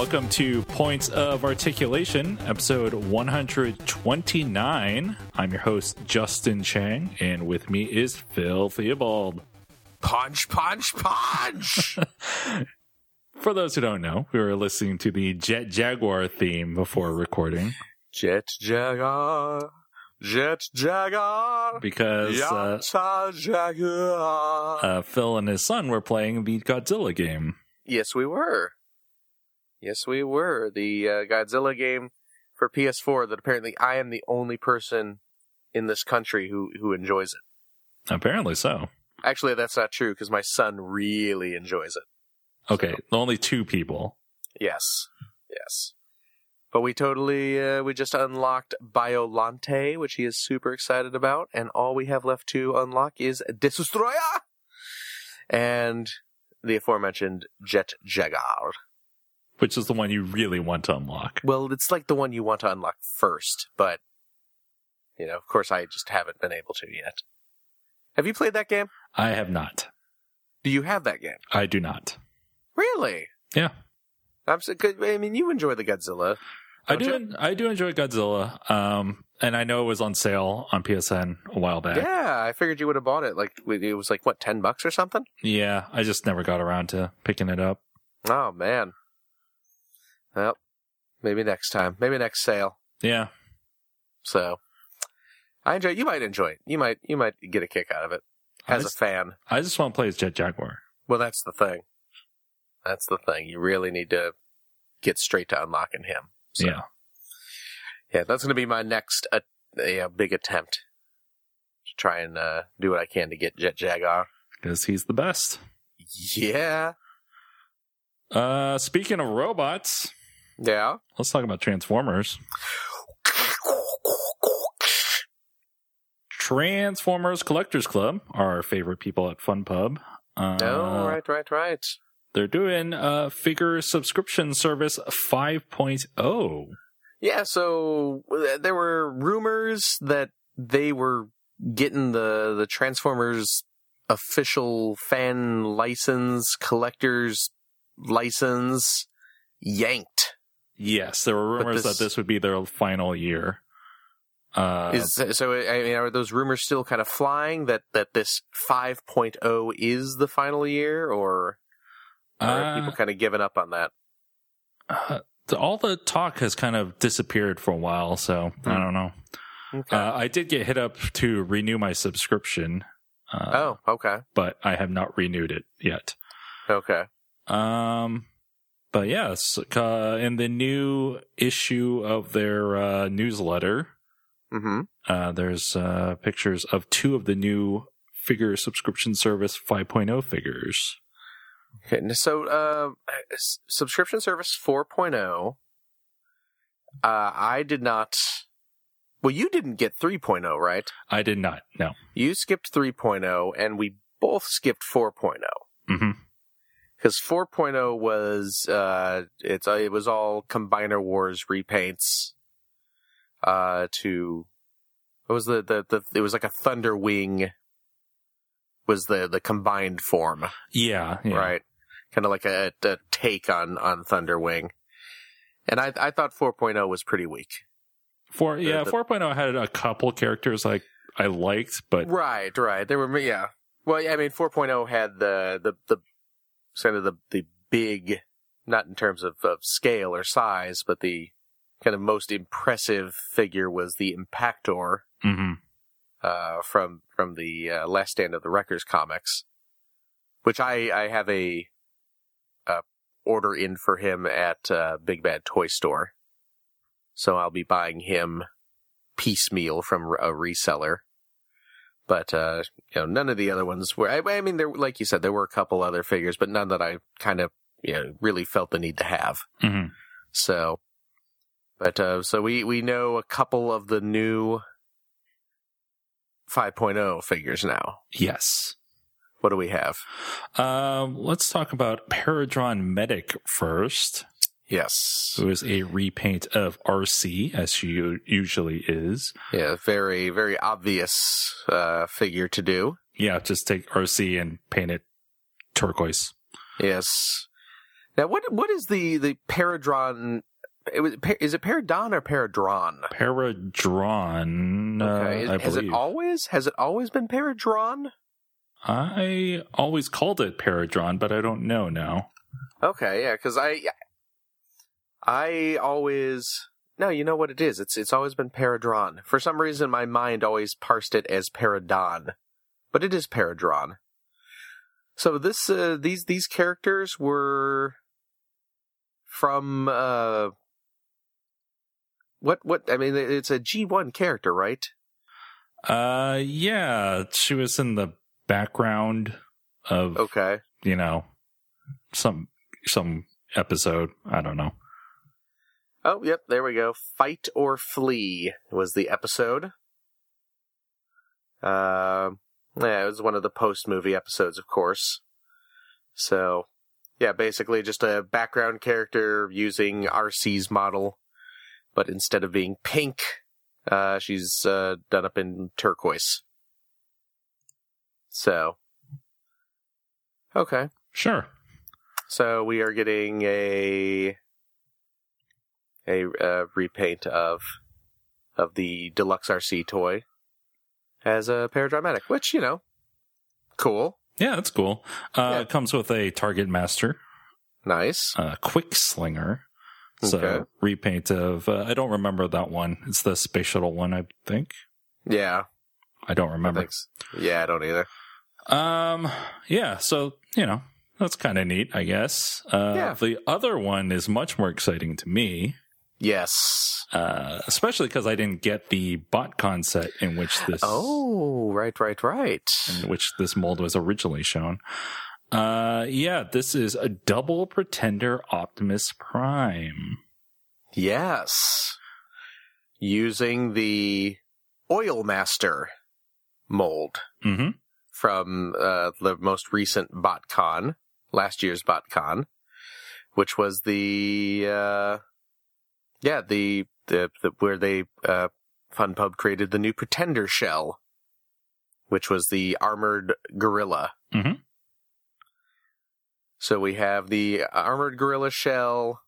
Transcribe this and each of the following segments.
everybody. Welcome to Points of Articulation, episode 129. I'm your host, Justin Chang, and with me is Phil Theobald. Punch, punch, punch! For those who don't know, we were listening to the Jet Jaguar theme before recording Jet Jaguar, Jet Jaguar, because uh, Jaguar. uh, Phil and his son were playing the Godzilla game. yes, we were. Yes, we were. The uh, Godzilla game for PS4 that apparently I am the only person in this country who, who enjoys it. Apparently so. Actually, that's not true because my son really enjoys it. Okay, only two people. Yes, yes. But we totally, uh, we just unlocked Biolante, which he is super excited about, and all we have left to unlock is Destoroyah! And the aforementioned Jet Jaguar. Which is the one you really want to unlock. Well, it's like the one you want to unlock first, but, you know, of course I just haven't been able to yet. Have you played that game? I have not. Do you have that game? I do not. Really? Yeah. I'm so good. I mean, you enjoy the Godzilla. I you? en- I do enjoy Godzilla. Um, and I know it was on sale on PSN a while back. Yeah, I figured you would have bought it. Like, it was like, what, 10 bucks or something? Yeah, I just never got around to picking it up. Oh man. Well, maybe next time. Maybe next sale. Yeah, So I enjoy you might enjoy it. You might you might get a kick out of it as a fan. I just want to play as Jet Jaguar. Well that's the thing. That's the thing. You really need to get straight to unlocking him. So, Yeah, Yeah, that's gonna be my next uh, a, big attempt. To try and uh, do what I can to get Jet Jaguar. because he's the best. Yeah. Uh, speaking of robots, Yeah. let's talk about Transformers. Transformers Collectors Club, our favorite people at Fun Pub. Uh, oh, right, right, right. They're doing a figure subscription service 5.0. Yeah, so uh, there were rumors that they were getting the the Transformers official fan license, collector's license yanked. Yes, there were rumors this- that this would be their final year. Uh, Is so I mean are those rumors still kind of flying that that this 5.0 is the final year or are uh, people kind of giving up on that? uh, all the talk has kind of disappeared for a while, so I Hmm. don't know. Okay. Uh, I did get hit up to renew my subscription, uh, oh, okay. but I have not renewed it yet. Okay. Um, but yes, uh, in the new issue of their uh, newsletter, Mhm. uh, there's uh, pictures of two of the new figure subscription service 5.0 figures. Okay, so uh, subscription service 4.0. Uh, I did not. Well, you didn't get 3.0, right? I did not. No. You skipped 3.0, and we both skipped 4.0 hmm because 4.0 was uh, it's uh, it was all Combiner Wars repaints. Uh, to what was the, the the it was like a Thunder Wing. Was the the combined form? Yeah. yeah. right? Kind of like a, a take on on Thunder Wing, And I I thought 4.0 was pretty weak. Four. Yeah. the- 4.0 had a couple characters like I liked, but Right, right. There were yeah. Well, I mean 4.0 had the the the kind of the the big not in terms of, of scale or size, but the kind of most impressive figure was the Impactor mhm. uh, from from the uh, Last Stand of the Wreckers comics, which I I have a, uh order in for him at uh, Big Bad Toy Store, so I'll be buying him piecemeal from a reseller. But uh, you know, none of the other ones were. I, I mean, there, like you said, there were a couple other figures, but none that I kind of you know really felt the need to have. Mhm. So, but uh, so we we know a couple of the new 5.0 figures now. Yes. What do we have? Um, let's talk about Paradron Medic first, Yes. who is a repaint of RC, as she usually is. Yeah, very very obvious uh, figure to do. Yeah, just take RC and paint it turquoise. Yes. Now, what what is the the Paradron? It was, is it Paradon or Paradron? Paradron. Okay. Uh, I has believe. it always has it always been Paradron? I always called it Paradron, but I don't know now. Okay, yeah, because I I always no, you know what it is. It's it's always been Paradron. For some reason, my mind always parsed it as Paradon, but it is Paradron. So this uh, these these characters were from uh what what I mean it's a G one character, right? Uh, yeah, she was in the background of Okay. you know some some episode. I don't know. Oh, yep, there we go. Fight or Flee was the episode. Uh, yeah, it was one of the post movie episodes, of course. So, yeah, basically just a background character using RC's model, but instead of being pink, uh, she's uh, done up in turquoise. So, okay. Sure. So we are getting a a uh, repaint of of the deluxe RC toy as a Paradron Medic, which you know, cool, Yeah, that's cool. Uh, Yeah. It comes with a target master, nice. uh, Quickslinger. So Okay. repaint of uh, I don't remember that one. It's the space shuttle one, I think. Yeah, I don't remember. thanks. Yeah, I don't either. Um, yeah, so, you know, that's kind of neat, I guess. Uh, Yeah. The other one is much more exciting to me, Yes. uh, especially because I didn't get the BotCon set in which this, Oh, right, right, right. in which this mold was originally shown. Uh, yeah, this is a double pretender Optimus Prime. Yes. Using the Oil Master mold. Mm-hmm. from uh, the most recent BotCon, last year's BotCon, which was the uh, yeah the, the the where they uh, FunPub created the new Pretender shell, which was the armored gorilla. Mhm. So we have the armored gorilla shell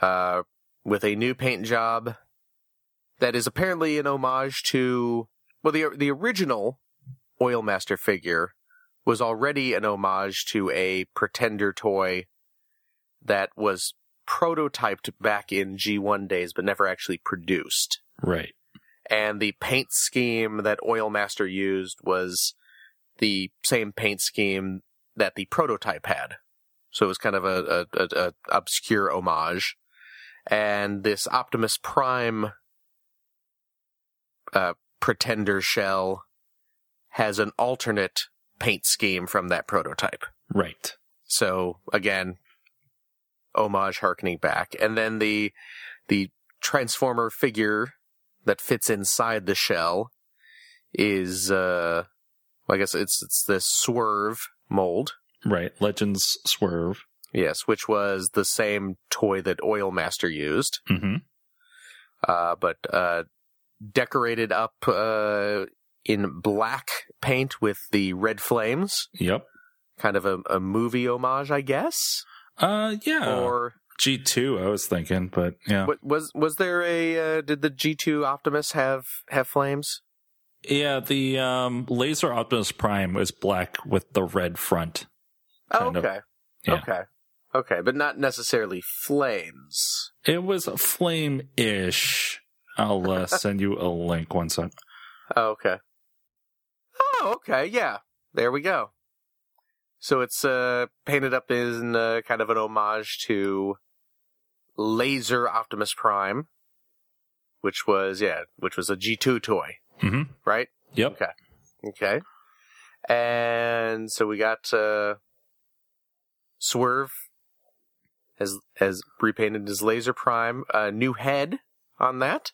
uh, with a new paint job that is apparently an homage to well the the original Oil Master figure was already an homage to a Pretender toy that was prototyped back in G1 days but never actually produced. Right. And the paint scheme that Oil Master used was the same paint scheme that the prototype had. So it was kind of a, a, a, a obscure homage. And this Optimus Prime uh, Pretender shell has an alternate paint scheme from that prototype. Right. So again, homage harkening back. And then the the transformer figure that fits inside the shell is uh I guess it's it's the swerve mold. Right. Legends Swerve. Yes, which was the same toy that Oil Master used. Mm-hmm. Uh but uh decorated up uh in black paint with the red flames. Yep. Kind of a, a movie homage, I guess. Uh, yeah. Or G2, I was thinking, but yeah. What, was was there a uh, did the G two Optimus have have flames? Yeah, the um, laser Optimus Prime was black with the red front. Oh, of. okay, Yeah. okay, okay, but not necessarily flames. It was flame ish. I'll uh, send you a link one sec. Oh, okay. Oh, okay, yeah. There we go. So it's uh, painted up in uh, kind of an homage to Laser Optimus Prime, which was yeah, which was a G two toy, Mm-hmm. right? Yep. Okay. Okay. And so we got uh Swerve has has repainted his Laser Prime, a new head on that.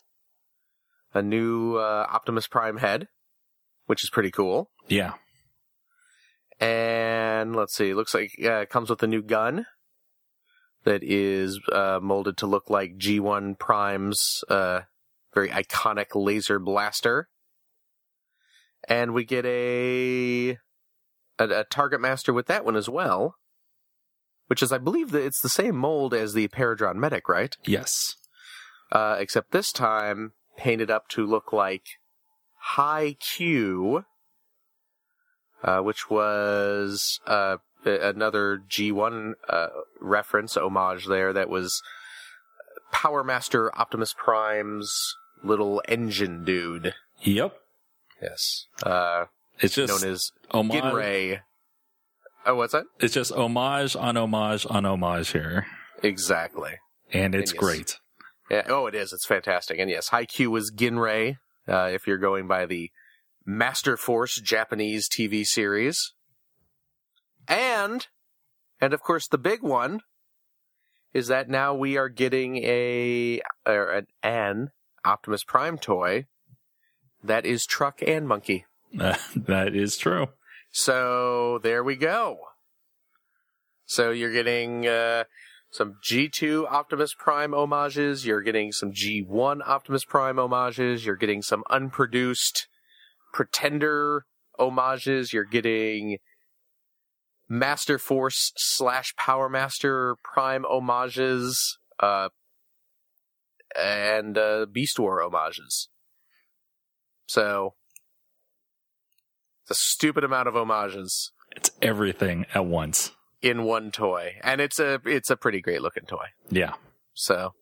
A new uh, Optimus Prime head, which is pretty cool. Yeah. And let's see, looks like uh, it comes with a new gun that is uh, molded to look like G1 Prime's uh, very iconic laser blaster. And we get a, a a target master with that one as well, which is, I believe, that it's the same mold as the Paradron Medic, right? Yes. Uh, except this time painted up to look like Hi-Q, uh, which was uh, another G1 uh, reference homage there. That was Power Master Optimus Prime's little engine dude. Yep. Yes. Uh, It's just known as homage. Ginrai. Oh, what's that? It's just homage on homage on homage here, Exactly. and it's yes. great. Yeah, oh, it is. It's fantastic. And yes, Hi-Q was Ginrai, uh, if you're going by the Master Force Japanese TV series. And, and of course, the big one is that now we are getting a, or an, an Optimus Prime toy that is truck and monkey. Uh, that is true. So there we go. So you're getting uh, some G2 Optimus Prime homages. You're getting some G1 Optimus Prime homages. You're getting some unproduced Pretender homages. You're getting Master Force slash Power Master Prime homages. Uh, and uh, Beast War homages. So it's a stupid amount of homages It's everything at once. in one toy, and it's a it's a pretty great looking toy. Yeah. So,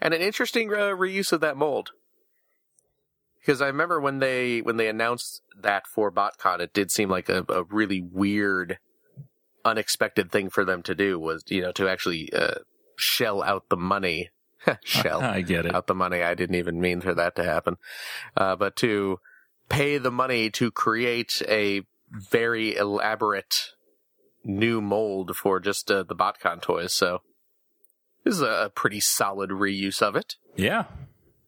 and an interesting uh, reuse of that mold. Because I remember when they when they announced that for BotCon, it did seem like a, a really weird, unexpected thing for them to do. Was you know to actually uh, shell out the money, shell I get it. out the money. I didn't even mean for that to happen. Uh, but to pay the money to create a very elaborate new mold for just uh, the BotCon toys. So this is a pretty solid reuse of it. Yeah.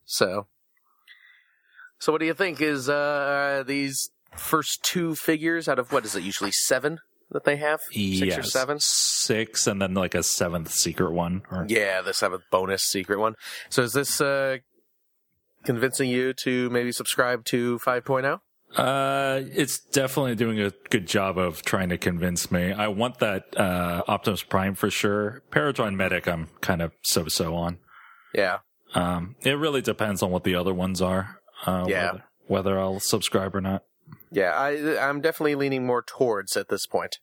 So, so what do you think? Is uh, these first two figures out of what is it usually seven that they have? Six or Yes. seven? Six, and then like a seventh secret one. Or, Yeah, the seventh bonus secret one. So is this uh, convincing you to maybe subscribe to oh? 5.0? Uh, it's definitely doing a good job of trying to convince me. I want that uh, Optimus Prime for sure. Paradron Medic, I'm kind of so-so on. Yeah. Um, it really depends on what the other ones are. Uh, Yeah. Whether, whether I'll subscribe or not. Yeah, I I'm definitely leaning more towards at this point.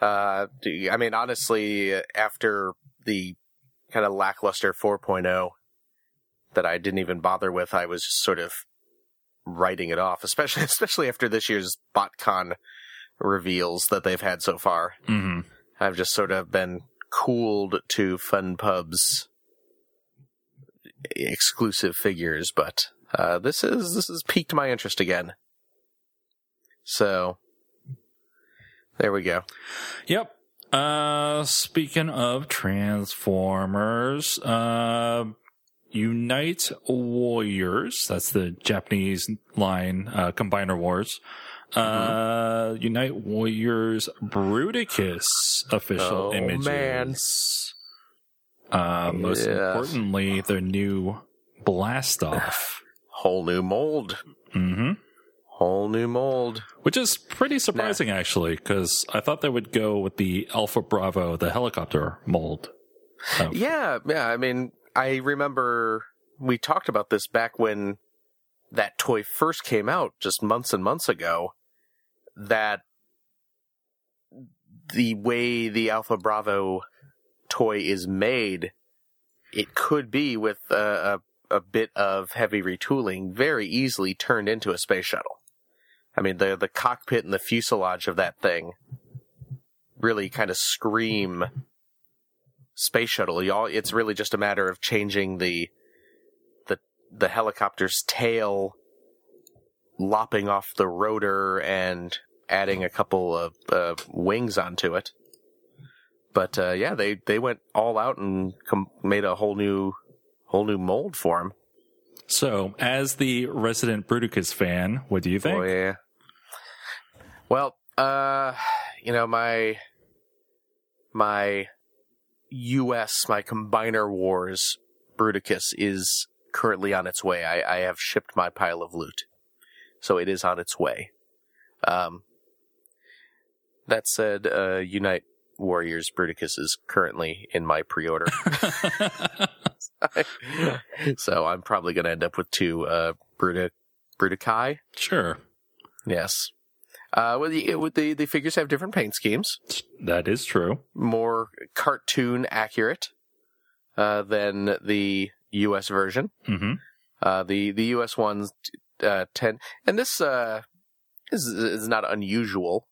Uh, I mean, honestly, after the kind of lackluster 4.0 that I didn't even bother with, I was just sort of writing it off, especially especially after this year's BotCon reveals that they've had so far. hmm I've just sort of been cooled to Fun Pub's exclusive figures, but uh, this is this has piqued my interest again. So there we go. Yep. Uh, speaking of Transformers, uh, Unite Warriors, that's the Japanese line, uh, Combiner Wars. Uh, Unite Warriors Bruticus official Oh, images. man. Uh, most Yeah. importantly, their new blast off. Whole new mold. hmm Whole new mold. Which is pretty surprising, actually, because I thought they would go with the Alpha Bravo, the helicopter mold. of- Yeah, yeah. I mean, I remember we talked about this back when that toy first came out, just months and months ago. That the way the Alpha Bravo toy is made, it could be with a, a, a bit of heavy retooling, very easily turned into a space shuttle. I mean, the the cockpit and the fuselage of that thing really kind of scream space shuttle. Y'all, it's really just a matter of changing the the the helicopter's tail, lopping off the rotor, and adding a couple of uh, wings onto it. But uh, yeah, they they went all out and com- made a whole new whole new mold for him. So, as the resident Bruticus fan, what do you think? Oh yeah. Well, uh, you know my my U.S. my Combiner Wars Bruticus is currently on its way. I, I have shipped my pile of loot, so it is on its way. Um, that said, uh, Unite Warriors Bruticus is currently in my pre-order. so I'm probably going to end up with two uh, Brutic Bruticai. sure. Yes. Uh, well, the, it, the the figures have different paint schemes, That is true. more cartoon accurate uh, than the U.S. version. hmm Uh, the the U.S. ones uh, tend, and this uh, is is not unusual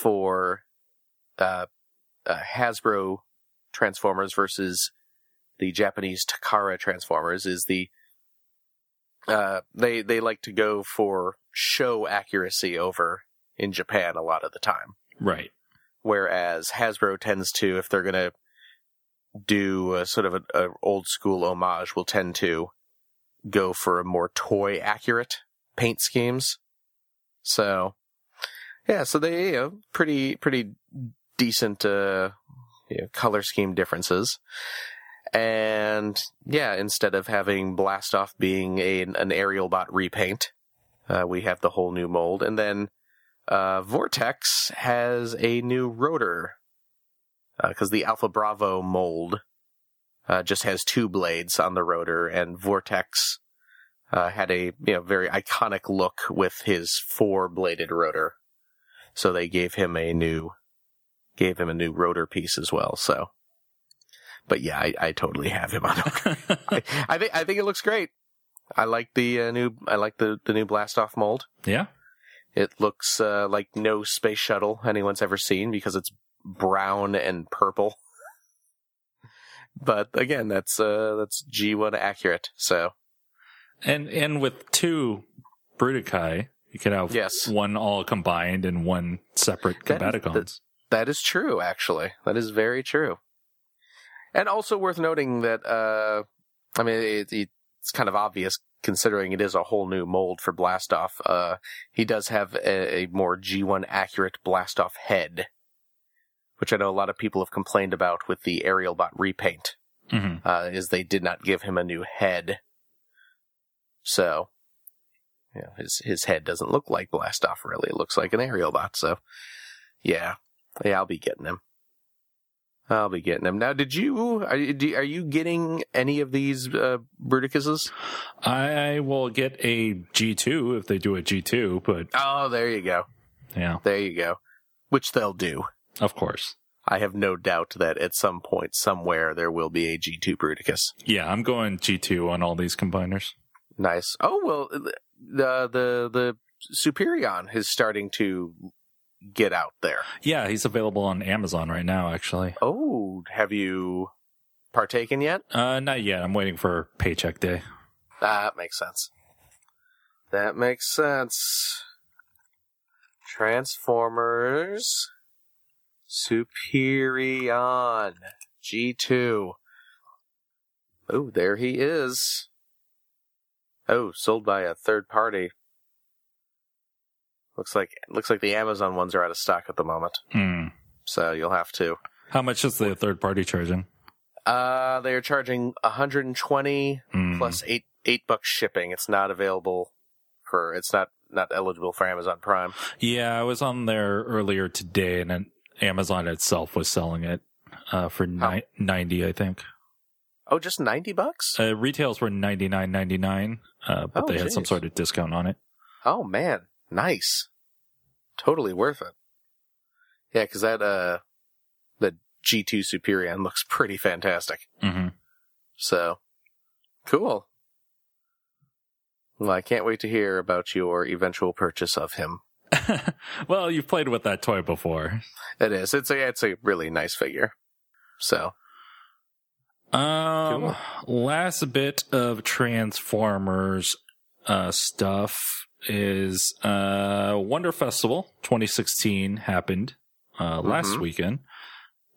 for uh, uh, Hasbro Transformers versus the Japanese Takara Transformers. Is the uh, they they like to go for show accuracy over in Japan a lot of the time, Right. whereas Hasbro tends to, if they're gonna do a sort of an a old school homage, will tend to go for a more toy accurate paint schemes. So, yeah, so they, you know, pretty, pretty decent, uh, you know, color scheme differences. And yeah, instead of having Blast Off being a, an aerial bot repaint, uh, we have the whole new mold. And then, uh, Vortex has a new rotor. Because the Alpha Bravo mold uh, just has two blades on the rotor, and Vortex uh, had a you know very iconic look with his four bladed rotor. So they gave him a new gave him a new rotor piece as well. So, but yeah, I, I totally have him on. order. I, I think I think it looks great. I like the uh, new I like the the new blast off mold. yeah. It looks uh, like no space shuttle anyone's ever seen because it's brown and purple. But again, that's uh, that's G1 accurate. So And and with two Bruticai, you can have Yes. one all combined and one separate That is- Combaticons. That is true. Actually, that is very true. And also worth noting that uh, I mean it, it's kind of obvious considering it is a whole new mold for Blastoff. Uh, he does have a, a more G1 accurate Blastoff head, which I know a lot of people have complained about with the Aerial Bot repaint. hmm uh, is they did not give him a new head. So, you know, his his head doesn't look like Blastoff really. It looks like an aerial bot. So, yeah, yeah, I'll be getting him. I'll be getting them. Now, did you are do- are you getting any of these uh, Bruticus's? I will get a G2 if they do a G2, but Oh, there you go. yeah, There you go. Which they'll do. of course. I have no doubt that at some point, somewhere, there will be a G2 Bruticus. Yeah, I'm going G2 on all these combiners. Nice. Oh well, the the the Superion is starting to get out there. Yeah, he's available on Amazon right now, actually. Oh, have you partaken yet? Uh, not yet. I'm waiting for paycheck day. That makes sense. That makes sense. Transformers Superion G2. Oh, there he is. Oh, sold by a third party. Looks like looks like the Amazon ones are out of stock at the moment. Hmm. So you'll have to. How much is the third party charging? Uh they are charging 120 Hmm. plus eight eight bucks shipping. It's not available for. It's not not eligible for Amazon Prime. Yeah, I was on there earlier today, and then Amazon itself was selling it uh, for ni- ninety, I think. Oh, just ninety bucks. Uh, retails were ninety nine ninety nine, uh, but Oh, they had some sort of discount on it. Oh man, nice. Totally worth it. Yeah, because that uh, the G two Superion looks pretty fantastic. hmm So cool. Well, I can't wait to hear about your eventual purchase of him. well, you've played with that toy before. It is. It's a it's a really nice figure. So Um, last bit of Transformers uh, stuff is uh, Wonder Festival 2016 happened uh, last Mhm. weekend,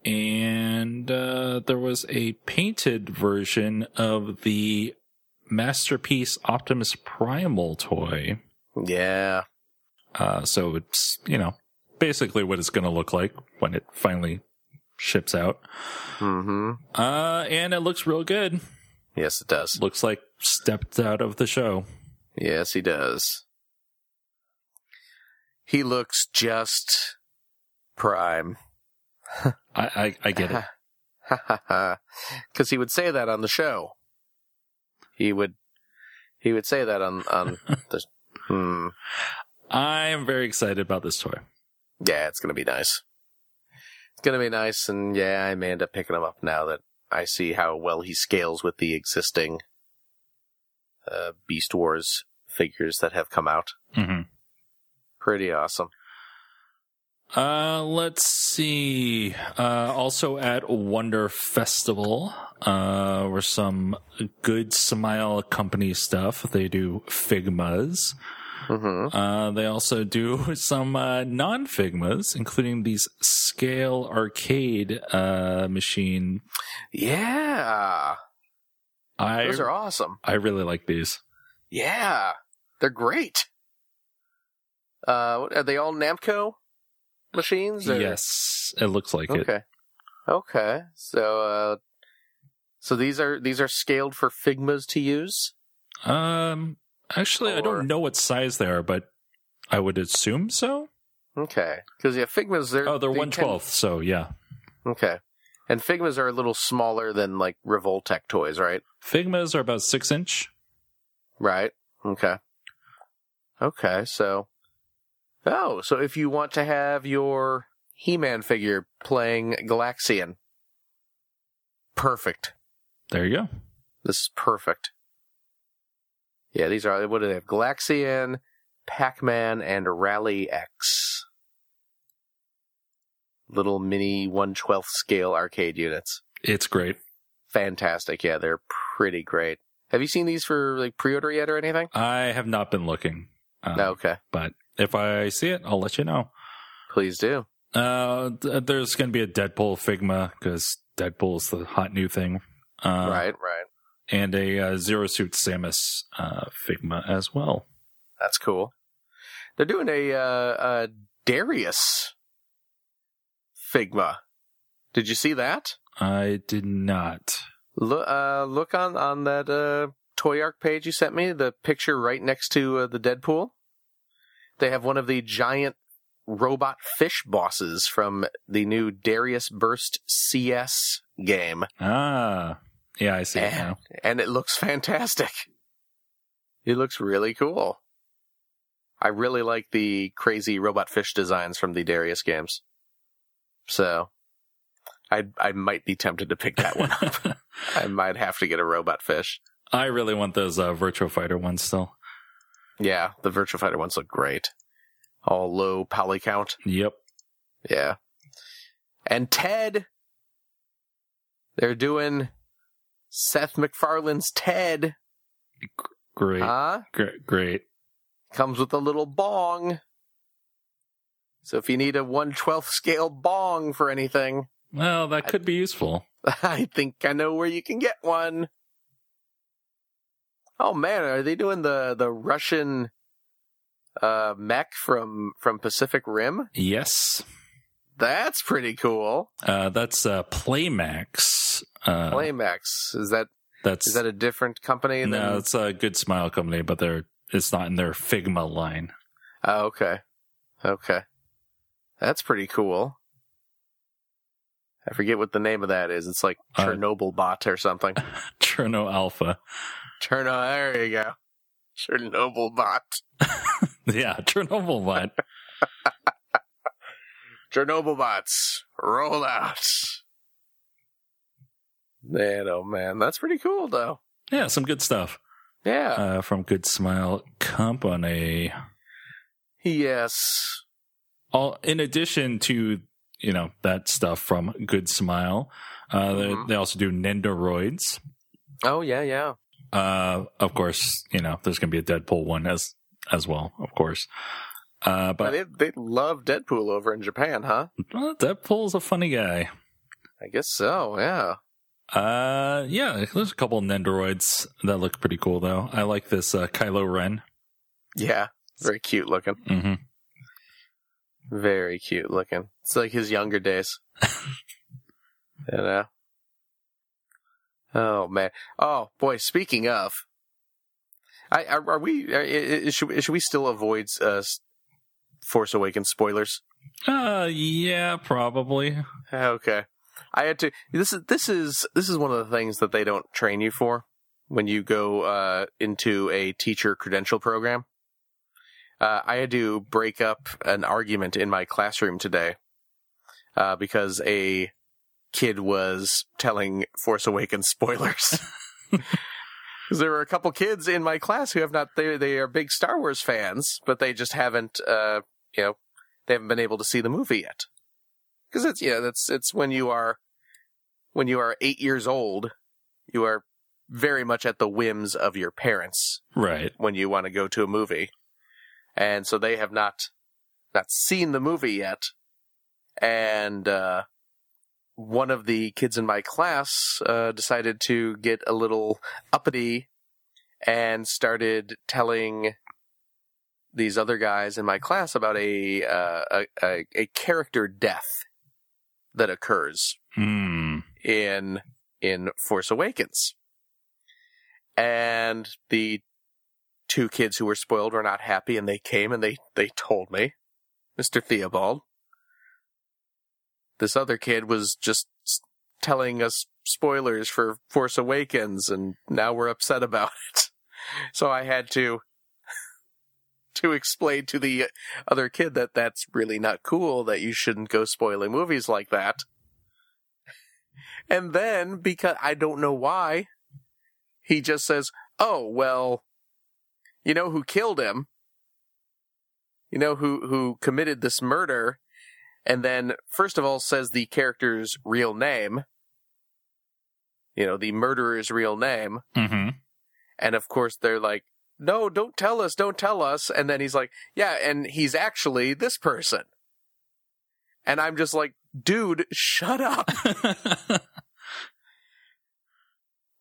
and uh, there was a painted version of the Masterpiece Optimus Primal toy. yeah, Uh, so it's you know basically what it's going to look like when it finally ships out. hmm Uh, and it looks real good. yes, it does. Looks like stepped out of the show. Yes, he does. He looks just prime. I, I, I get it. Because he would say that on the show. He would, he would say that on on the. Hmm. I am very excited about this toy. Yeah, it's gonna be nice. It's gonna be nice, and yeah, I may end up picking him up now that I see how well he scales with the existing uh, Beast Wars figures that have come out. hmm Pretty awesome. Uh, let's see. Uh, also at Wonder Festival, uh, were some good Smile Company stuff. They do Figmas. hmm Uh, they also do some uh, non Figmas, including these scale arcade uh, machine. Yeah, I those are awesome. I really like these. Yeah, they're great. Uh, are they all Namco machines? or- Yes, it looks like it. Okay. Okay. So, uh, so these are these are scaled for Figmas to use. Um, actually, I don't know what size they are, but I would assume so. Okay. Because yeah, Figmas they're Oh, they're one twelfth. So yeah, Okay. And Figmas are a little smaller than like Revoltech toys, right? Figmas are about six inch. Right. Okay. Okay. So, oh, so if you want to have your He-Man figure playing Galaxian, perfect. There you go. This is perfect. Yeah, these are what do they have? Galaxian, Pac-Man, and Rally X. Little mini one twelfth scale arcade units. It's great. Fantastic. Yeah, they're pretty great. Have you seen these for like pre-order yet or anything? I have not been looking. Um, okay. but if I see it, I'll let you know. Please do. Uh, th- there's going to be a Deadpool Figma because Deadpool is the hot new thing. Uh, right, right. And a uh, Zero Suit Samus uh, Figma as well. That's cool. They're doing a uh, a Darius Figma. Did you see that? I did not. Look, uh, look on on that uh, Toy Ark page you sent me. The picture right next to uh, the Deadpool. They have one of the giant robot fish bosses from the new Darius Burst CS game, Ah, yeah, I see it and, now. and it looks fantastic. It looks really cool. I really like the crazy robot fish designs from the Darius games. So, I I might be tempted to pick that one up. I might have to get a robot fish. I really want those uh, Virtua Fighter ones still. Yeah, the Virtua Fighter ones look great. All low poly count. Yep. Yeah. And Ted. They're doing Seth MacFarlane's Ted. Great. Huh? Great. Great. Comes with a little bong. So if you need a 112th scale bong for anything, Well, that could be useful. I think I know where you can get one. Oh man, are they doing the the Russian uh mech from from Pacific Rim? Yes. That's pretty cool. Uh, that's uh, Playmax. Uh, Playmax is that that's is that a different company? Than, no, it's a good smile company, but they're it's not in their Figma line. Oh, okay, okay, that's pretty cool. I forget what the name of that is. It's like Uh, Chernobyl bot or something. Cherno Alpha. Cherno, there you go. Chernobyl bot. Yeah, Chernobyl one. Chernobyl bots, roll out. Man, oh man, that's pretty cool though. Yeah, some good stuff Yeah. uh, from Good Smile Company. yes. All in addition to you know that stuff from Good Smile, uh, they, Mhm. they also do Nendoroids. Oh yeah, yeah. Uh, of course, you know there's going to be a Deadpool one as as well, of course. Uh, but they they love Deadpool over in Japan, huh? well, Deadpool's a funny guy. I guess so. Yeah. Uh, yeah, there's a couple of Nendoroids that look pretty cool though. I like this uh, Kylo Ren. Yeah. Very cute looking. Mm-hmm. Very cute looking. It's like his younger days. you know. Oh man. Oh boy. Speaking of, I are, are we? Are, i- should should we still avoid uh, Force Awakens spoilers? Uh, yeah, probably. Okay. I had to. This is this is this is one of the things that they don't train you for when you go uh, into a teacher credential program. Uh, I had to break up an argument in my classroom today uh, because a kid was telling Force Awakens spoilers. Because there were a couple kids in my class who have not they they are big Star Wars fans, but they just haven't uh, you know they haven't been able to see the movie yet. Because it's yeah that's it's when you are when you are eight years old, you are very much at the whims of your parents Right. when you want to go to a movie. And so they have not not seen the movie yet. And uh one of the kids in my class uh decided to get a little uppity and started telling these other guys in my class about a uh, a, a character death that occurs Hmm. in in Force Awakens. And the two kids who were spoiled were not happy and they came and they, they told me, Mr. Theobald, this other kid was just telling us spoilers for Force Awakens and now we're upset about it. So I had to to explain to the other kid that that's really not cool that you shouldn't go spoiling movies like that. And then, because I don't know why, he just says, Oh, well, you know who killed him? You know who, who committed this murder? And then, first of all, says the character's real name. You know, the murderer's real name. Mm-hmm. And of course, they're like, No, don't tell us, don't tell us. And then he's like, Yeah, and he's actually this person. And I'm just like, Dude, shut up.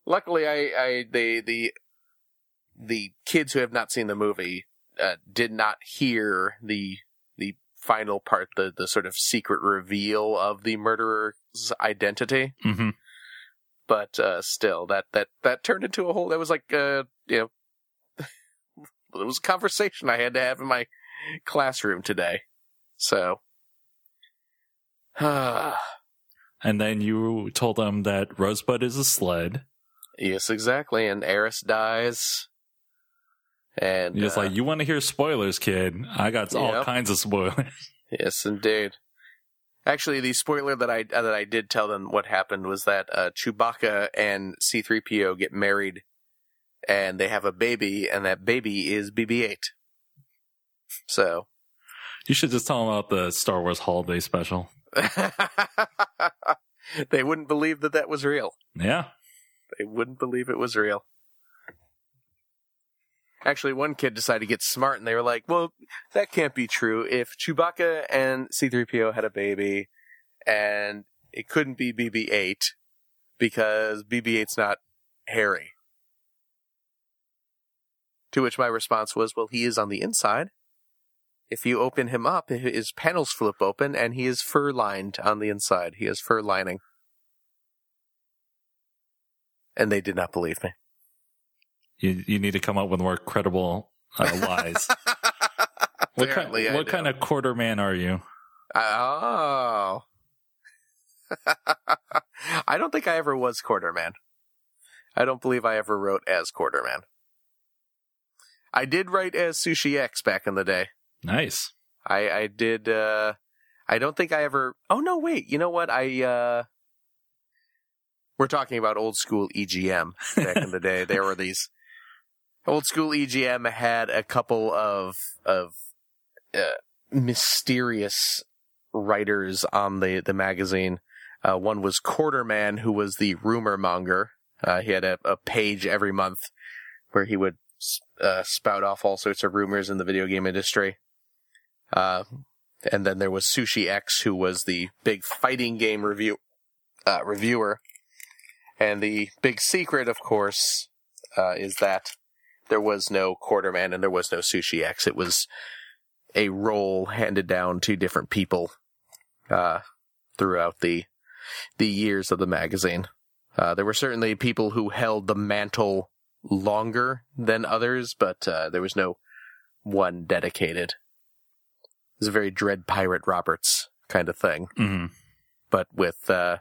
luckily I, I the the the kids who have not seen the movie uh, did not hear the the final part the the sort of secret reveal of the murderer's identity mm-hmm. but uh, still that that that turned into a whole that was like uh you know it was a conversation I had to have in my classroom today so And then you told them that Rosebud is a sled. yes exactly and Aeris dies and just uh, like, you want to hear spoilers, kid? I got all Yep. kinds of spoilers. Yes, indeed. Actually, the spoiler that I uh, that I did tell them what happened was that uh, Chewbacca and C-3PO get married, and they have a baby, and that baby is BB-8. So, You should just tell them about the Star Wars holiday special. they wouldn't believe that that was real. Yeah. They wouldn't believe it was real. Actually, one kid decided to get smart, and they were like, "Well, that can't be true. If Chewbacca and C-3PO had a baby, and it couldn't be BB-8 because BB-8's not hairy." To which my response was, "Well, he is on the inside. If you open him up, his panels flip open, and he is fur-lined on the inside. He has fur lining." And they did not believe me. You you need to come up with more credible uh, lies. what kind, what kind of Quartermann are you? Oh. I don't think I ever was Quartermann. I don't believe I ever wrote as Quartermann. I did write as Sushi X back in the day. Nice. I I did uh I don't think I ever Oh no, wait. You know what? I uh We're talking about old school EGM back in the day. There were these old school EGM had a couple of of uh, mysterious writers on the the magazine. Uh, one was Quartermann, who was the rumor monger. Uh, he had a, a page every month where he would uh, spout off all sorts of rumors in the video game industry. Uh, and then there was Sushi X, who was the big fighting game review uh, reviewer. And the big secret, of course, is that there was no Quartermann and there was no Sushi X. It was a role handed down to different people uh, throughout the the years of the magazine. Uh, there were certainly people who held the mantle longer than others, but uh, there was no one dedicated. It was a very Dread Pirate Roberts kind of thing, hmm but with uh,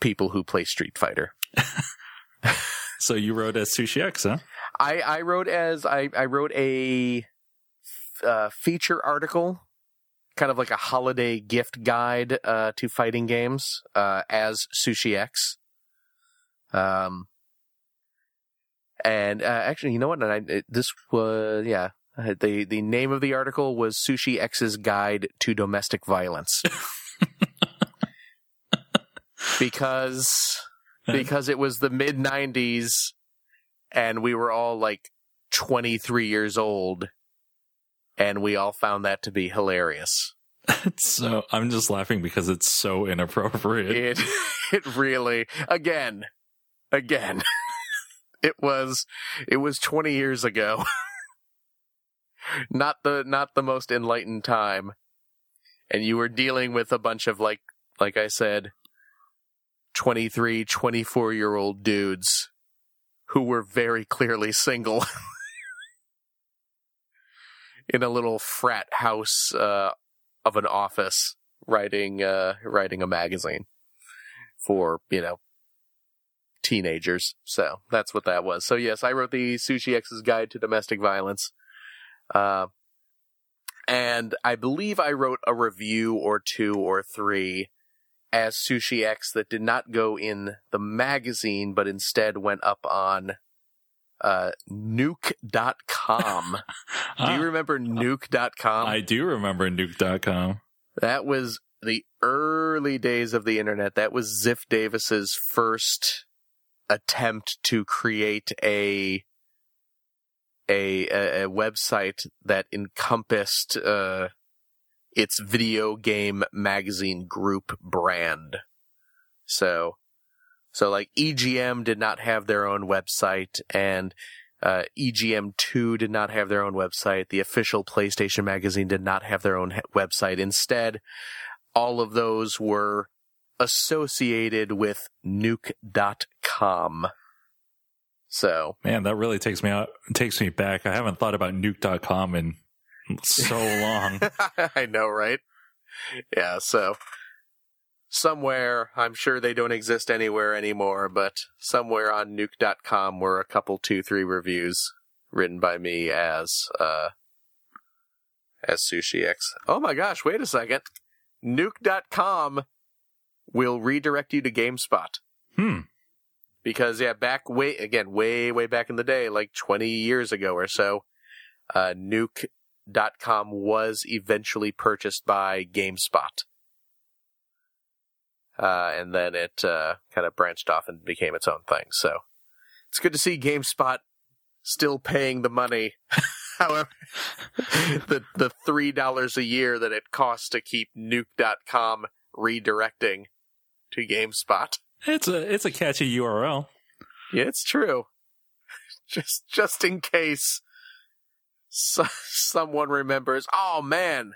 people who play Street Fighter. So you wrote as Sushi X, huh? I, I wrote as I, I wrote a uh, feature article, kind of like a holiday gift guide uh, to fighting games uh, as Sushi X. Um, and uh, actually, you know what? And I, it, this was yeah. The the name of the article was Sushi X's Guide to Domestic Violence. because because it was the mid 90s and we were all like 23 years old and we all found that to be hilarious. It's so I'm just laughing because it's so inappropriate. It it really again again it was it was 20 years ago. not the not the most enlightened time. And you were dealing with a bunch of like like I said 23, 24 year old dudes who were very clearly single in a little frat house uh, of an office writing uh, writing a magazine for you know teenagers. So that's what that was. So yes, I wrote the Sushi X's Guide to Domestic Violence. Uh, and I believe I wrote a review or two or three as Sushi X that did not go in the magazine, but instead went up on uh, nuke.com. Do you remember nuke.com? I do remember Nuke.com. That was the early days of the internet. That was Ziff Davis's first attempt to create a a a, a website that encompassed uh, its video game magazine group brand. So, so like EGM did not have their own website, and uh, EGM2 did not have their own website. The official PlayStation magazine did not have their own he- website. Instead, all of those were associated with nuke.com. So, Man, that really takes me out takes me back. I haven't thought about Nuke.com in so long. I know, right? Yeah, so somewhere, I'm sure they don't exist anywhere anymore, but somewhere on nuke.com were a couple, two, three reviews written by me as, uh, as Sushi X. Oh my gosh, wait a second. Nuke.com will redirect you to GameSpot. Hmm. Because, yeah, back way, again, way, way back in the day, like 20 years ago or so, uh, Nuke.com was eventually purchased by GameSpot. Uh, and then it, uh, kind of branched off and became its own thing. So it's good to see GameSpot still paying the money. However, the, the $3 a year that it costs to keep Nuke.com redirecting to GameSpot. It's a it's a catchy URL. Yeah, it's true. Just just in case so, someone remembers. Oh man,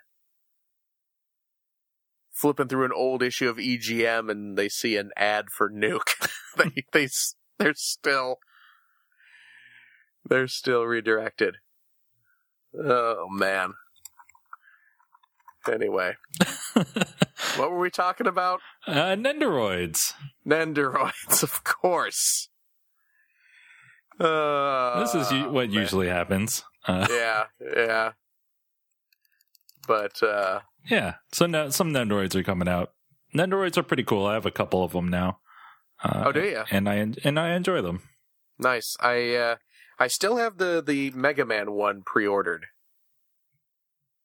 flipping through an old issue of EGM and they see an ad for Nuke. they they they're still they're still redirected. Oh man. Anyway, what were we talking about? Uh, Nendoroids. Nendoroids, of course. Uh, This is what man. usually happens. Uh, Yeah, yeah. But uh yeah, so now some Nendoroids are coming out. Nendoroids are pretty cool. I have a couple of them now. Uh, oh, do you? And I and I enjoy them. Nice. I uh I still have the the Mega Man one pre-ordered.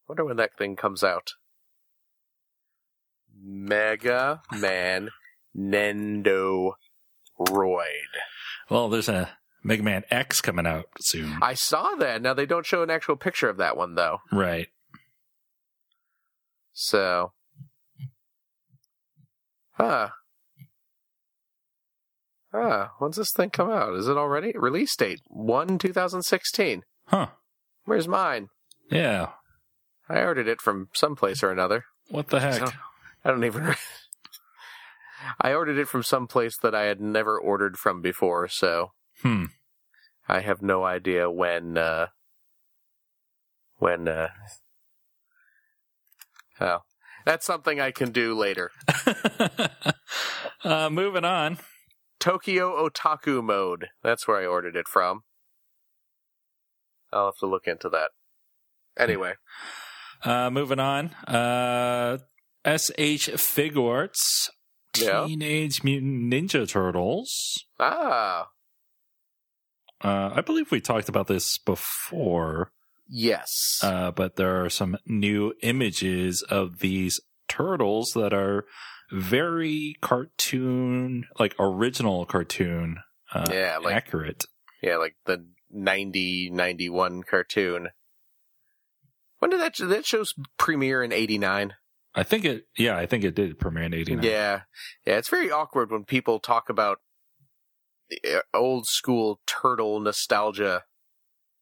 Wonder when that thing comes out. Mega Man Nendo Roid. Well, there's a Mega Man X coming out soon. I saw that. Now they don't show an actual picture of that one though. Right. So, huh. Huh. When's this thing come out? Is it already? Release date 1 2016. Huh. Where's mine? Yeah. I ordered it from someplace or another. What the heck? So- I don't even. I ordered it from some place that I had never ordered from before, so Hmm. I have no idea when uh when uh Oh, that's something I can do later. uh, moving on. Tokyo Otaku Mode. That's where I ordered it from. I'll have to look into that. Anyway. Uh, moving on. Uh, SH Figuarts. Yeah. Teenage Mutant Ninja Turtles. Ah, Uh, I believe we talked about this before, yes. uh, but there are some new images of these turtles that are very cartoon, like original cartoon, uh, Yeah, like- accurate. yeah, like the 90, 91 cartoon. When did that, that show's premiere in 89? I think it, yeah, I think it did premiere in 89. Yeah. Yeah, it's very awkward when people talk about old school turtle nostalgia.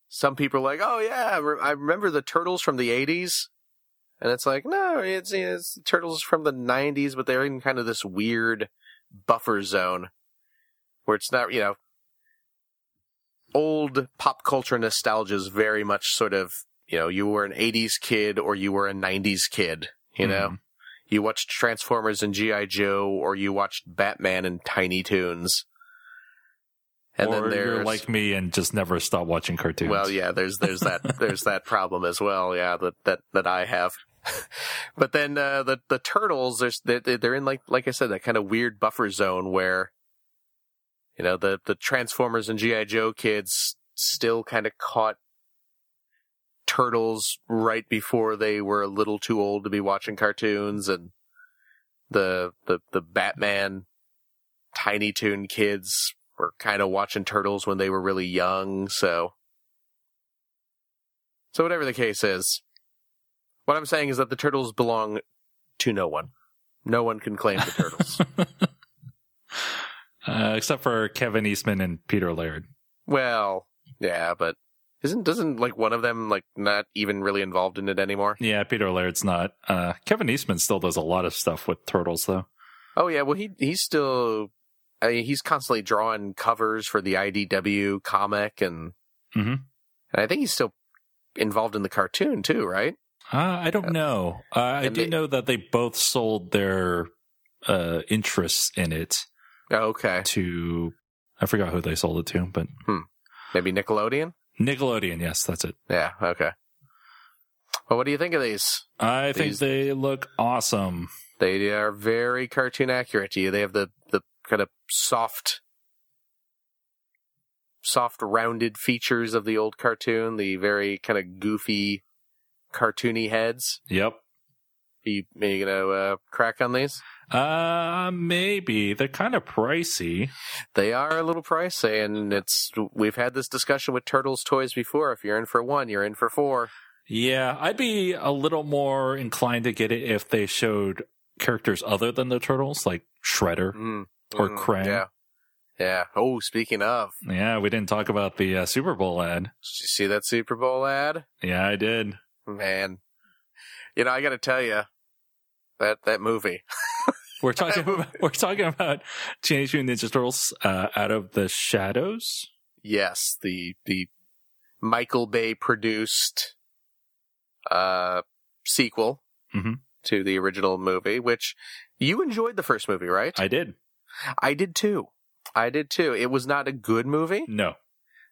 Some people are like, "Oh yeah, I remember the turtles from the '80s," and it's like, no, it's, it's turtles from the '90s, but they're in kind of this weird buffer zone where it's not, you know, old pop culture nostalgia is very much sort of, you know, you were an '80s kid or you were a '90s kid, you know Mhm. you watched Transformers and GI Joe, or you watched Batman and Tiny Toons. And or then there's you're like me and just never stop watching cartoons. well, yeah, there's there's that there's that problem as well, yeah, that that that I have. but then uh, the the turtles, they're, they're in like like I said, that kind of weird buffer zone where, you know, the the Transformers and GI Joe kids still kind of caught turtles right before they were a little too old to be watching cartoons, and the the the Batman Tiny Toon kids were kind of watching turtles when they were really young, so so whatever the case is, what I'm saying is that the turtles belong to no one. No one can claim the turtles. uh, except for Kevin Eastman and Peter Laird. well, yeah, but isn't doesn't like one of them like not even really involved in it anymore? Yeah, Peter Laird's not. Uh, Kevin Eastman still does a lot of stuff with turtles, though. Oh yeah, well he he's still I mean, he's constantly drawing covers for the IDW comic and Mhm. and I think he's still involved in the cartoon too, right? Uh, I don't know. Uh, I do they- know that they both sold their uh, interests in it Oh, okay. to. I forgot who they sold it to, but Maybe Nickelodeon? Nickelodeon. Yes, that's it. Yeah, okay. Well, what do you think of these? I think they look awesome. They are very cartoon accurate to you. They have the kind of soft, soft rounded features of the old cartoon, the very kind of goofy, cartoony heads. Yep. Are you, are you gonna uh, crack on these? Uh, maybe they're kind of pricey. They are a little pricey, and it's we've had this discussion with Turtles toys before. If you're in for one, you're in for four. Yeah, I'd be a little more inclined to get it if they showed characters other than the turtles, like Shredder. Mm. Or Mm, Krang. Yeah, yeah. Oh, speaking of, Yeah, we didn't talk about the uh, Super Bowl ad. did you see that Super Bowl ad? Yeah, I did. Man, you know I got to tell you that that movie. We're talking about we're talking about Teenage Mutant Ninja Turtles uh, out of the shadows. Yes, the the Michael Bay produced uh sequel Mhm. to the original movie, which you enjoyed the first movie, right? I did. I did too. I did too. It was not a good movie, No.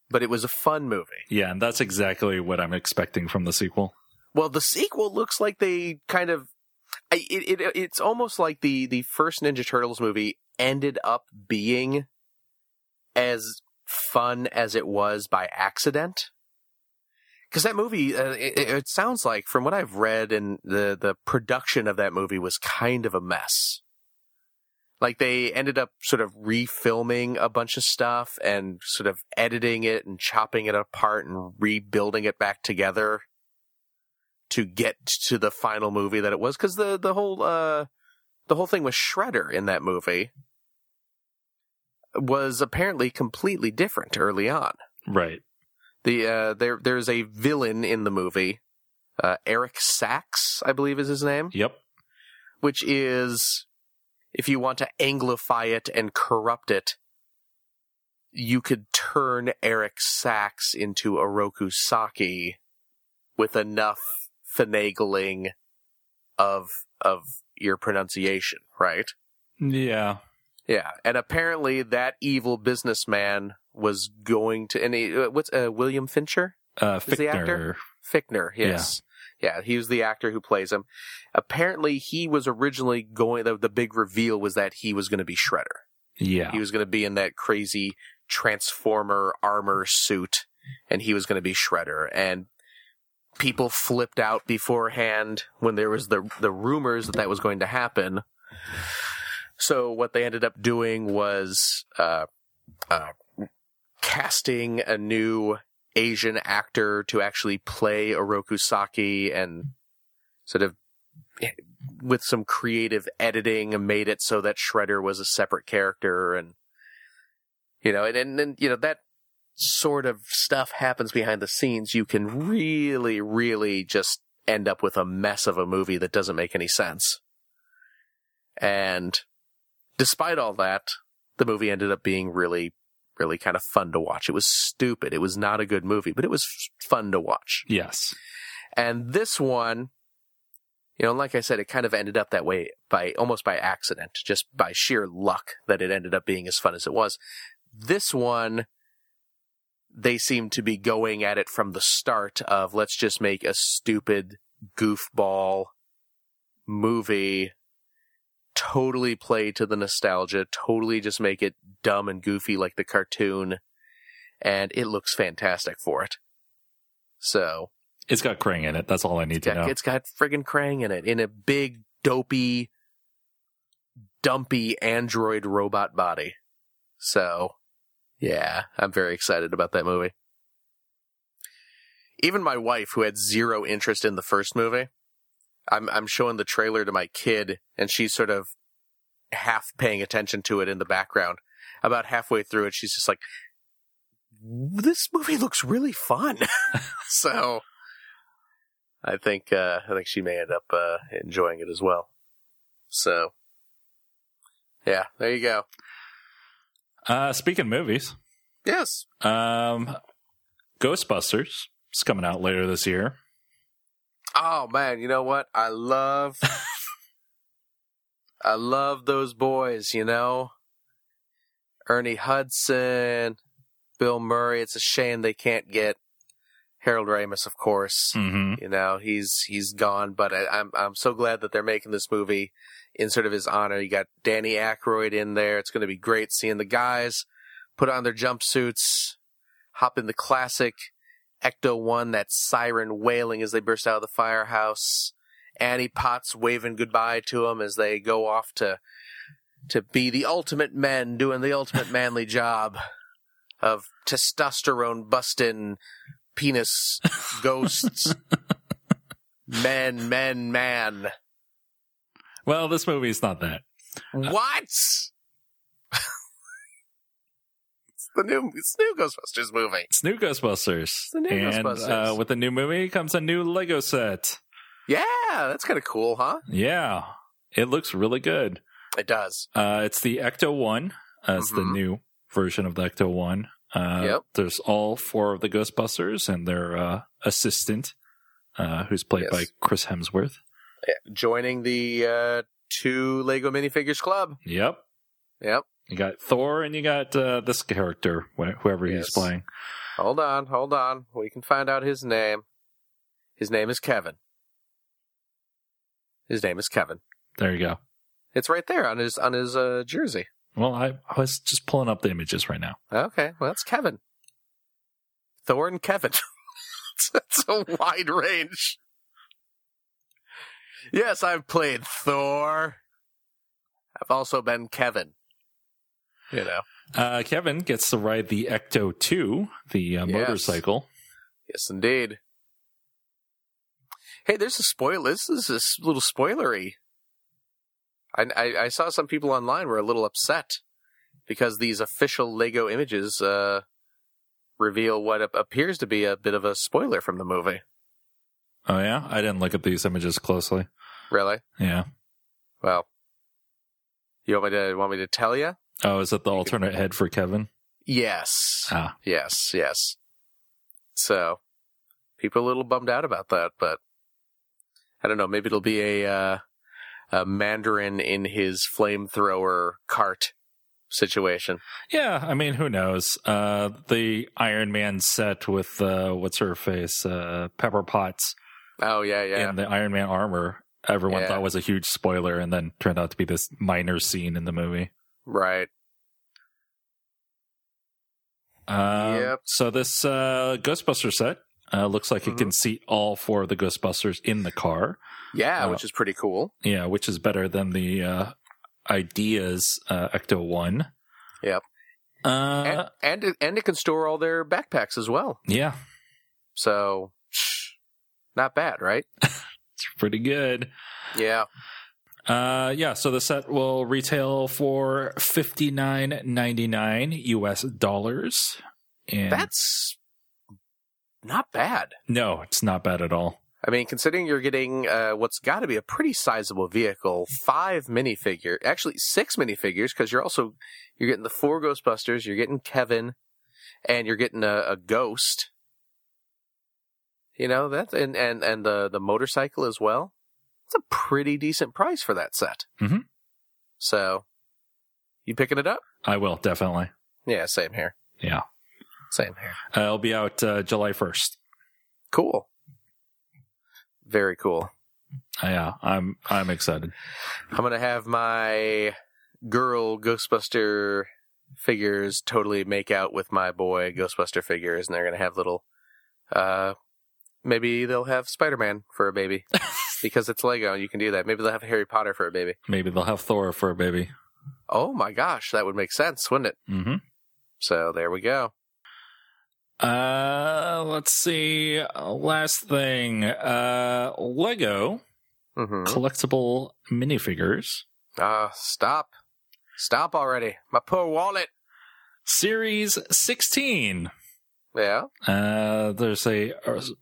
but it was a fun movie. Yeah, and that's exactly what I'm expecting from the sequel. Well, the sequel looks like they kind of it, it it's almost like the the first Ninja Turtles movie ended up being as fun as it was by accident. Because that movie, uh, it, it sounds like, from what I've read, and the the production of that movie was kind of a mess. Like they ended up sort of refilming a bunch of stuff and sort of editing it and chopping it apart and rebuilding it back together to get to the final movie that it was because the the whole uh the whole thing with Shredder in that movie was apparently completely different early on. Right. The uh there there's a villain in the movie, uh Eric Sacks, I believe is his name, Yep. which is if you want to anglify it and corrupt it, you could turn Eric Sacks into Oroku Saki with enough finagling of of your pronunciation, right? Yeah. Yeah, and apparently that evil businessman was going to. And he, uh, what's uh, William Fincher? Uh, Is the actor? Fichtner. Fichtner, yes. Yeah. He was the actor who plays him. Apparently, he was originally going. The, the big reveal was that he was going to be Shredder. Yeah. He was going to be in that crazy transformer armor suit, and he was going to be Shredder. And people flipped out beforehand when there was the the rumors that that was going to happen. So what they ended up doing was uh, uh, casting a new Asian actor to actually play Oroku Saki and sort of with some creative editing made it so that Shredder was a separate character and you know and and, and you know that sort of stuff happens behind the scenes. You can really really just end up with a mess of a movie that doesn't make any sense. And despite all that the movie ended up being really really kind of fun to watch it was stupid it was not a good movie but it was fun to watch yes. and this one, you know, like I said, it kind of ended up that way by almost by accident, just by sheer luck that it ended up being as fun as it was. This one, they seem to be going at it from the start of let's just make a stupid goofball movie, totally play to the nostalgia, totally just make it dumb and goofy like the cartoon, and it looks fantastic for it. So, It's got Krang in it. That's all I need to know. it's got friggin' Krang in it in a big, dopey, dumpy android robot body. So, yeah, I'm very excited about that movie. Even my wife, who had zero interest in the first movie, I'm I'm showing the trailer to my kid, and she's sort of half paying attention to it in the background. About halfway through it, she's just like, "This movie looks really fun." so, I think uh, I think she may end up uh, enjoying it as well. So, yeah, there you go. Uh, speaking of movies, Yes, um, Ghostbusters is coming out later this year. Oh man, you know what? I love I love those boys, you know? Ernie Hudson, Bill Murray. It's a shame they can't get Harold Ramis, of course. hmm You know, he's he's gone, but I, I'm I'm so glad that they're making this movie in sort of his honor. You got Danny Aykroyd in there. It's going to be great seeing the guys put on their jumpsuits, hop in the classic Ecto One, that siren wailing as they burst out of the firehouse. Annie Potts waving goodbye to them as they go off to to be the ultimate men doing the ultimate manly job of testosterone busting penis ghosts. men, men, man. Well, this movie is not that. What? it's the new it's the new Ghostbusters movie. It's new Ghostbusters. the new and Ghostbusters. Uh, with the new movie comes a new Lego set. Yeah, that's kind of cool, huh? Yeah, it looks really good. It does. Uh, it's the Ecto One. Uh, it's the Mhm. new version of the Ecto One. Uh, Yep. There's all four of the Ghostbusters and their uh, assistant, uh, who's played Yes. by Chris Hemsworth. Yeah, Joining the uh, two Lego minifigures club. Yep. Yep. You got Thor and you got uh, this character, wh- whoever Yes. he's playing. Hold on, hold on. We can find out his name. His name is Kevin. His name is Kevin. There you go. It's right there on his on his uh, jersey. Well, I, I was just pulling up the images right now. Okay, well that's Kevin. Thor and Kevin. That's a wide range. Yes, I've played Thor. I've also been Kevin. You know. Uh, Kevin gets to ride the Ecto 2, the uh, Yes. motorcycle. Yes, indeed. Hey, there's a spoiler. This is a little spoilery. I, I, I saw some people online were a little upset because these official Lego images uh, reveal what appears to be a bit of a spoiler from the movie. Oh, yeah? I didn't look at these images closely. Really? Yeah. Well, you want me to want me to tell you? Oh, is it the alternate head for Kevin? Yes. Ah, Yes. Yes. So, people are a little bummed out about that, but I don't know. Maybe it'll be a uh, a Mandarin in his flamethrower cart situation. Yeah, I mean, who knows? Uh, the Iron Man set with uh, what's her face, uh, Pepper Potts, Oh yeah, yeah. in the Iron Man armor. Everyone Yeah. thought was a huge spoiler, and then turned out to be this minor scene in the movie. right. Um, Yep. So this uh, Ghostbuster set uh, looks like it can seat all four of the Ghostbusters in the car. Yeah, Uh, which is pretty cool. Yeah, which is better than the uh, Ideas uh, Ecto One. Yep. And and it, and it can store all their backpacks as well. yeah, So, not bad, right? it's pretty good. Yeah. Uh, yeah, so the set will retail for fifty nine ninety nine US dollars. And That's not bad. no, it's not bad at all. I mean, considering you're getting uh, what's got to be a pretty sizable vehicle, five minifigure, actually six minifigures, because you're also you're getting the four Ghostbusters, you're getting Kevin, and you're getting a, a ghost. You know that, and and and the the motorcycle as well. It's a pretty decent price for that set. Mhm. So, you picking it up? I will definitely. Yeah, same here. Yeah, Same here. uh, it'll be out uh, July first. Cool. Very cool. Yeah, I'm I'm excited. I'm gonna have my girl Ghostbuster figures totally make out with my boy Ghostbuster figures, and they're gonna have little. Uh, maybe they'll have Spider Man for a baby because it's Lego. and You can do that. Maybe they'll have Harry Potter for a baby. Maybe they'll have Thor for a baby. Oh my gosh, that would make sense, wouldn't it? hmm So there we go. Uh, let's see. Last thing, uh, Lego hmm collectible minifigures Ah, stop, stop already. My poor wallet. series 16. Yeah. Uh, there's a,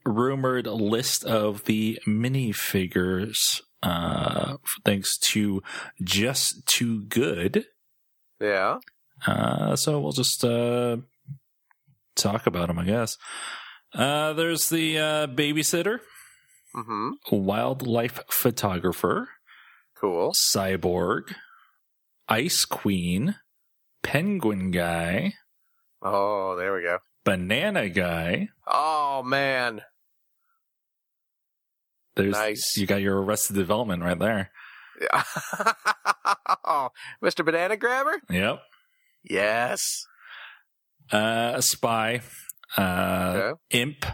rumored list of the minifigures, uh, thanks to Just2good. Yeah. Uh, so we'll just, uh, talk about them, I guess. Uh, there's the, uh, babysitter, hmm wildlife photographer, Cool. cyborg, ice queen, penguin guy, Oh, there we go. Banana guy. Oh man. There's, Nice. You got your Arrested Development right there. oh, Mr. Banana Grabber? Yep. Yes. Uh, a spy, uh, Okay. imp,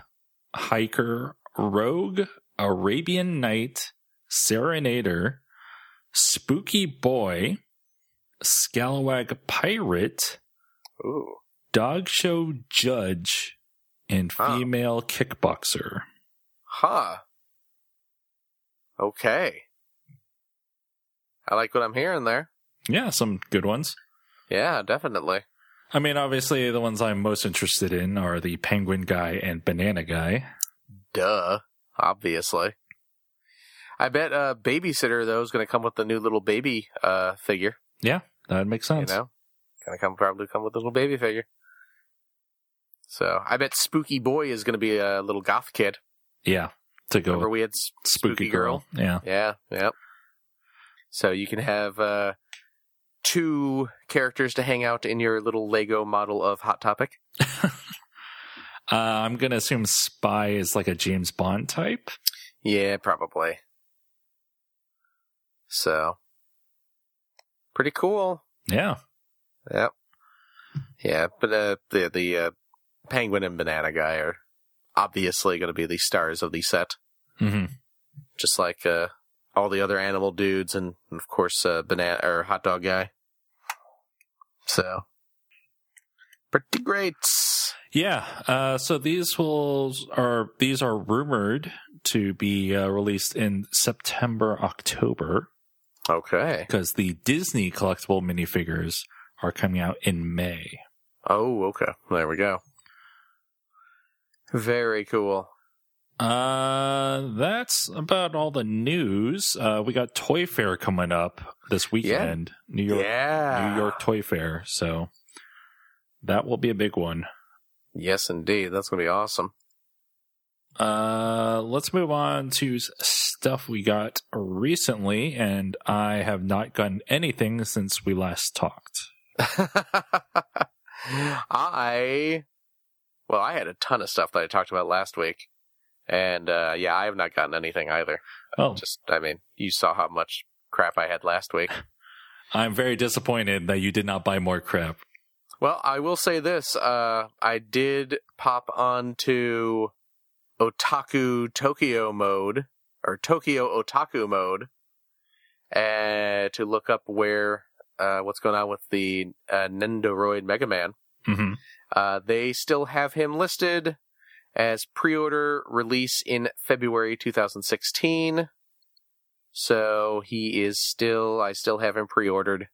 hiker, rogue, Arabian knight, serenader, spooky boy, scalawag pirate, Ooh. Dog show judge, and Huh. female kickboxer. Huh. Okay. I like what I'm hearing there. Yeah, some good ones. Yeah, definitely. I mean, obviously, the ones I'm most interested in are the penguin guy and banana guy. Duh. Obviously. I bet uh babysitter though is gonna come with the new little baby uh figure. Yeah, that makes sense. You know? Gonna come probably come with a little baby figure. So I bet Spooky Boy is gonna be a little goth kid. Yeah, to go Remember we had S- spooky, girl. Yeah. Yeah, yep. So you can have uh, two characters to hang out in your little Lego model of Hot Topic. Uh, I'm going to assume Spy is like a James Bond type. Yeah, probably. So, pretty cool. Yeah. Yep. Yeah, but uh, the the uh, penguin and banana guy are obviously going to be the stars of the set, hmm just like uh, all the other animal dudes, and, and of course, uh, banana or hot dog guy. So, pretty great. Yeah. Uh, so these will are these are rumored to be uh, released in September, October, Okay. because the Disney collectible minifigures are coming out in May. Oh, okay. There we go. Very cool. Uh, that's about all the news. Uh, we got Toy Fair coming up this weekend. New York, yeah. New York Toy Fair. So that will be a big one. Yes, indeed. That's going to be awesome. Uh, let's move on to stuff we got recently, and I have not gotten anything since we last talked. I well, I had a ton of stuff that I talked about last week, and uh, yeah, I have not gotten anything either. Oh, Just, I mean, you saw how much crap I had last week. I'm very disappointed that you did not buy more crap. Well, I will say this: uh, I did pop onto Otaku Tokyo mode or Tokyo Otaku mode, uh, to look up where uh, what's going on with the uh, Nendoroid Mega Man. Hmm Uh, they still have him listed as pre-order release in February 2016. So he is still, I still have him pre-ordered,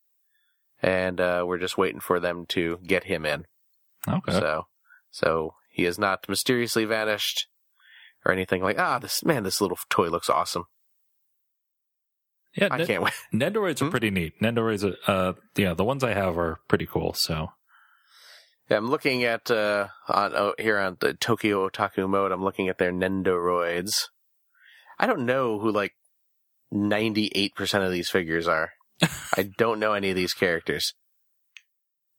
and uh, we're just waiting for them to get him in. Okay. So, so he has not mysteriously vanished or anything like. Ah, this man, this little toy looks awesome. yeah, I Nen- can't wait. Nendoroids are Hmm? pretty neat. Nendoroids, are, uh, yeah, the ones I have are pretty cool. So Yeah, I'm looking at uh on oh, here on the Tokyo Otaku mode. I'm looking at their Nendoroids. I don't know who like 98% of these figures are. I don't know any of these characters.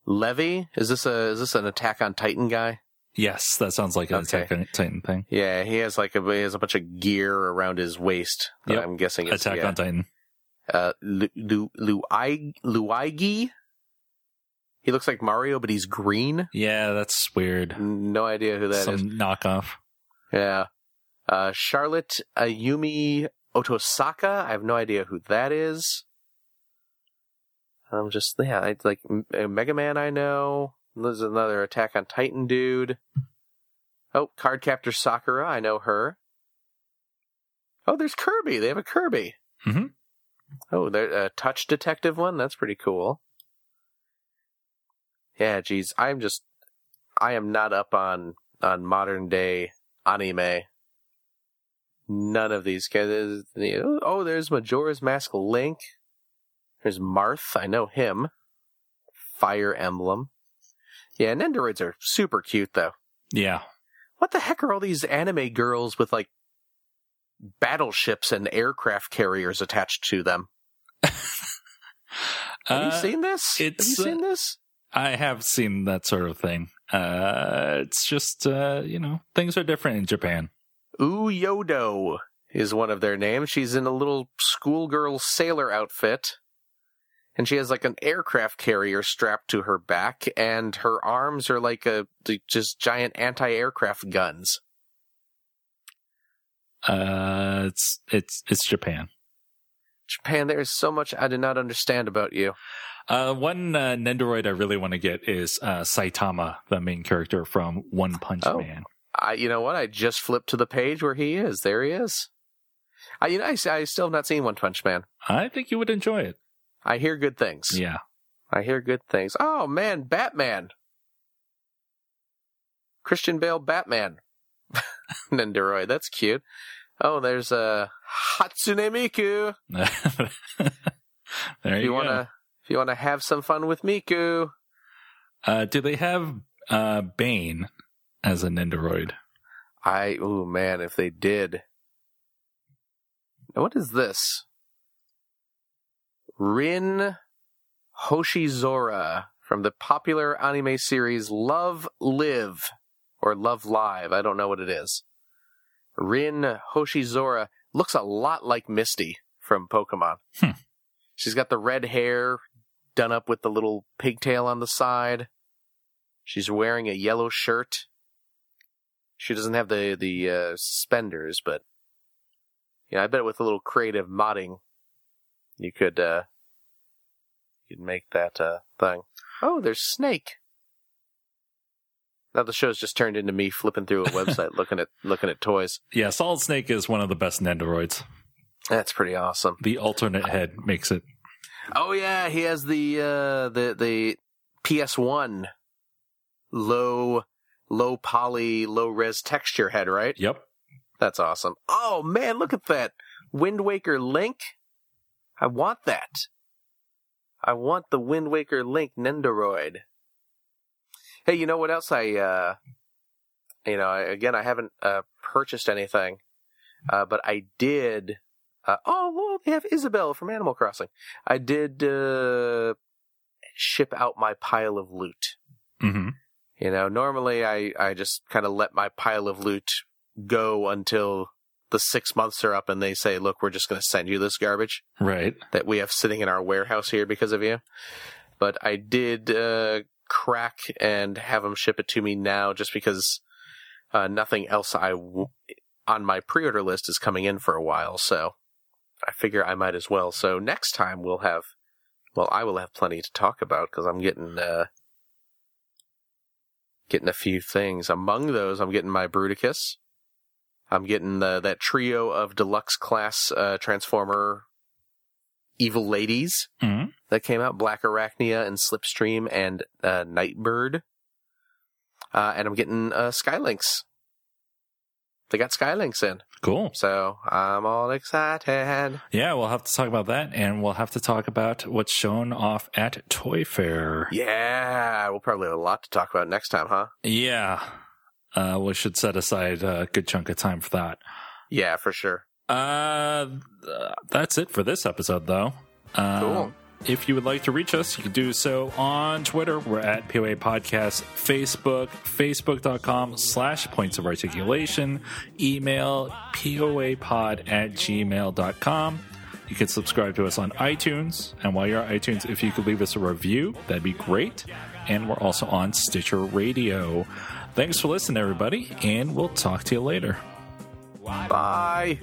Levi, is this a is this an Attack on Titan guy? yes, that sounds like an Okay. Attack on Titan thing. Yeah, he has like a he has a bunch of gear around his waist. that Yep. I'm guessing it's Attack yeah. on Titan. uh Lu, Lu, Luai, Luigi. He looks like Mario, but he's green. Yeah, that's weird. No idea who that is. Some knockoff. Yeah. Uh, Charlotte Ayumi Otosaka. I have no idea who that is. I'm just, yeah, I, like uh, Mega Man I know. There's another Attack on Titan dude. Oh, Card Captor Sakura. I know her. Oh, there's Kirby. They have a Kirby. Mm-hmm. Oh, there's a Touch Detective one. That's pretty cool. Yeah, geez. I'm just, I am not up on, on modern day anime. None of these guys. Oh, there's Majora's Mask Link. There's Marth. I know him. Fire Emblem. Yeah, Nendoroids are super cute though. Yeah. What the heck are all these anime girls with like battleships and aircraft carriers attached to them? Have Uh, you seen this? it's, Have you seen uh, this? I have seen that sort of thing. Uh, it's just, uh, you know, things are different in Japan. Uyodo is one of their names. She's in a little schoolgirl sailor outfit. And she has like an aircraft carrier strapped to her back, and her arms are like a just giant anti-aircraft guns. Uh, it's, it's, it's Japan. Japan, there is so much I did not understand about you. Uh, one uh, Nendoroid I really want to get is uh, Saitama, the main character from One Punch Oh. Man. I, you know what? I just flipped to the page where he is. There he is. I, you know, I, I still have not seen One Punch Man. I think you would enjoy it. I hear good things. Yeah. I hear good things. Oh man, Batman. Christian Bale Batman. Nendoroid, that's cute. Oh, there's a uh, Hatsune Miku. there you, you go. wanna if you wanna have some fun with Miku. Uh, do they have uh, Bane as a Nendoroid? I oh man, if they did. Now, What is this? Rin Hoshizora from the popular anime series Love Live or Love Live. I don't know what it is. Rin Hoshizora looks a lot like Misty from Pokemon. Hmm. She's got the red hair done up with the little pigtail on the side. She's wearing a yellow shirt. She doesn't have the the uh, suspenders, but yeah, I bet with a little creative modding, you could uh, you could make that uh, thing. Oh, there's Snake. Now the show's just turned into me flipping through a website looking at looking at toys. Yeah, Solid Snake is one of the best Nendoroids. That's pretty awesome. The alternate head makes it. Oh yeah, he has the uh, the the PS1 low low poly low res texture head, right? Yep. That's awesome. Oh man, look at that. Wind Waker Link. I want that. I want the Wind Waker Link Nendoroid. Hey, you know what else I uh you know, again I haven't uh purchased anything, uh, but I did. Uh, oh, well, they have Isabelle from Animal Crossing. I did uh, ship out my pile of loot. hmm You know, normally I, I just kind of let my pile of loot go until the six months are up and they say, look, we're just going to send you this garbage Right. that we have sitting in our warehouse here because of you. But I did uh, crack and have them ship it to me now just because uh, nothing else I w- on my pre-order list is coming in for a while. So I figure I might as well. So next time we'll have, well, I will have plenty to talk about because I'm getting uh, getting a few things. Among those, I'm getting my Bruticus. I'm getting the, that trio of deluxe class uh, Transformer evil ladies Mhm. that came out Blackarachnia and Slipstream and uh, Nightbird. Uh, and I'm getting uh, Skylynx. They got Skylynx in. Cool. So I'm all excited. Yeah, we'll have to talk about that, and we'll have to talk about what's shown off at Toy Fair. Yeah, we'll probably have a lot to talk about next time, huh? Yeah. Uh, we should set aside a good chunk of time for that. Yeah, for sure. Uh, th- that's it for this episode, though. Uh, Cool. If you would like to reach us, you can do so on Twitter. We're at POA Podcast, Facebook, facebook.com slash points of articulation, email poapod at gmail.com. You can subscribe to us on iTunes. And while you're on iTunes, if you could leave us a review, that'd be great. And we're also on Stitcher Radio. Thanks for listening, everybody, and we'll talk to you later. Bye.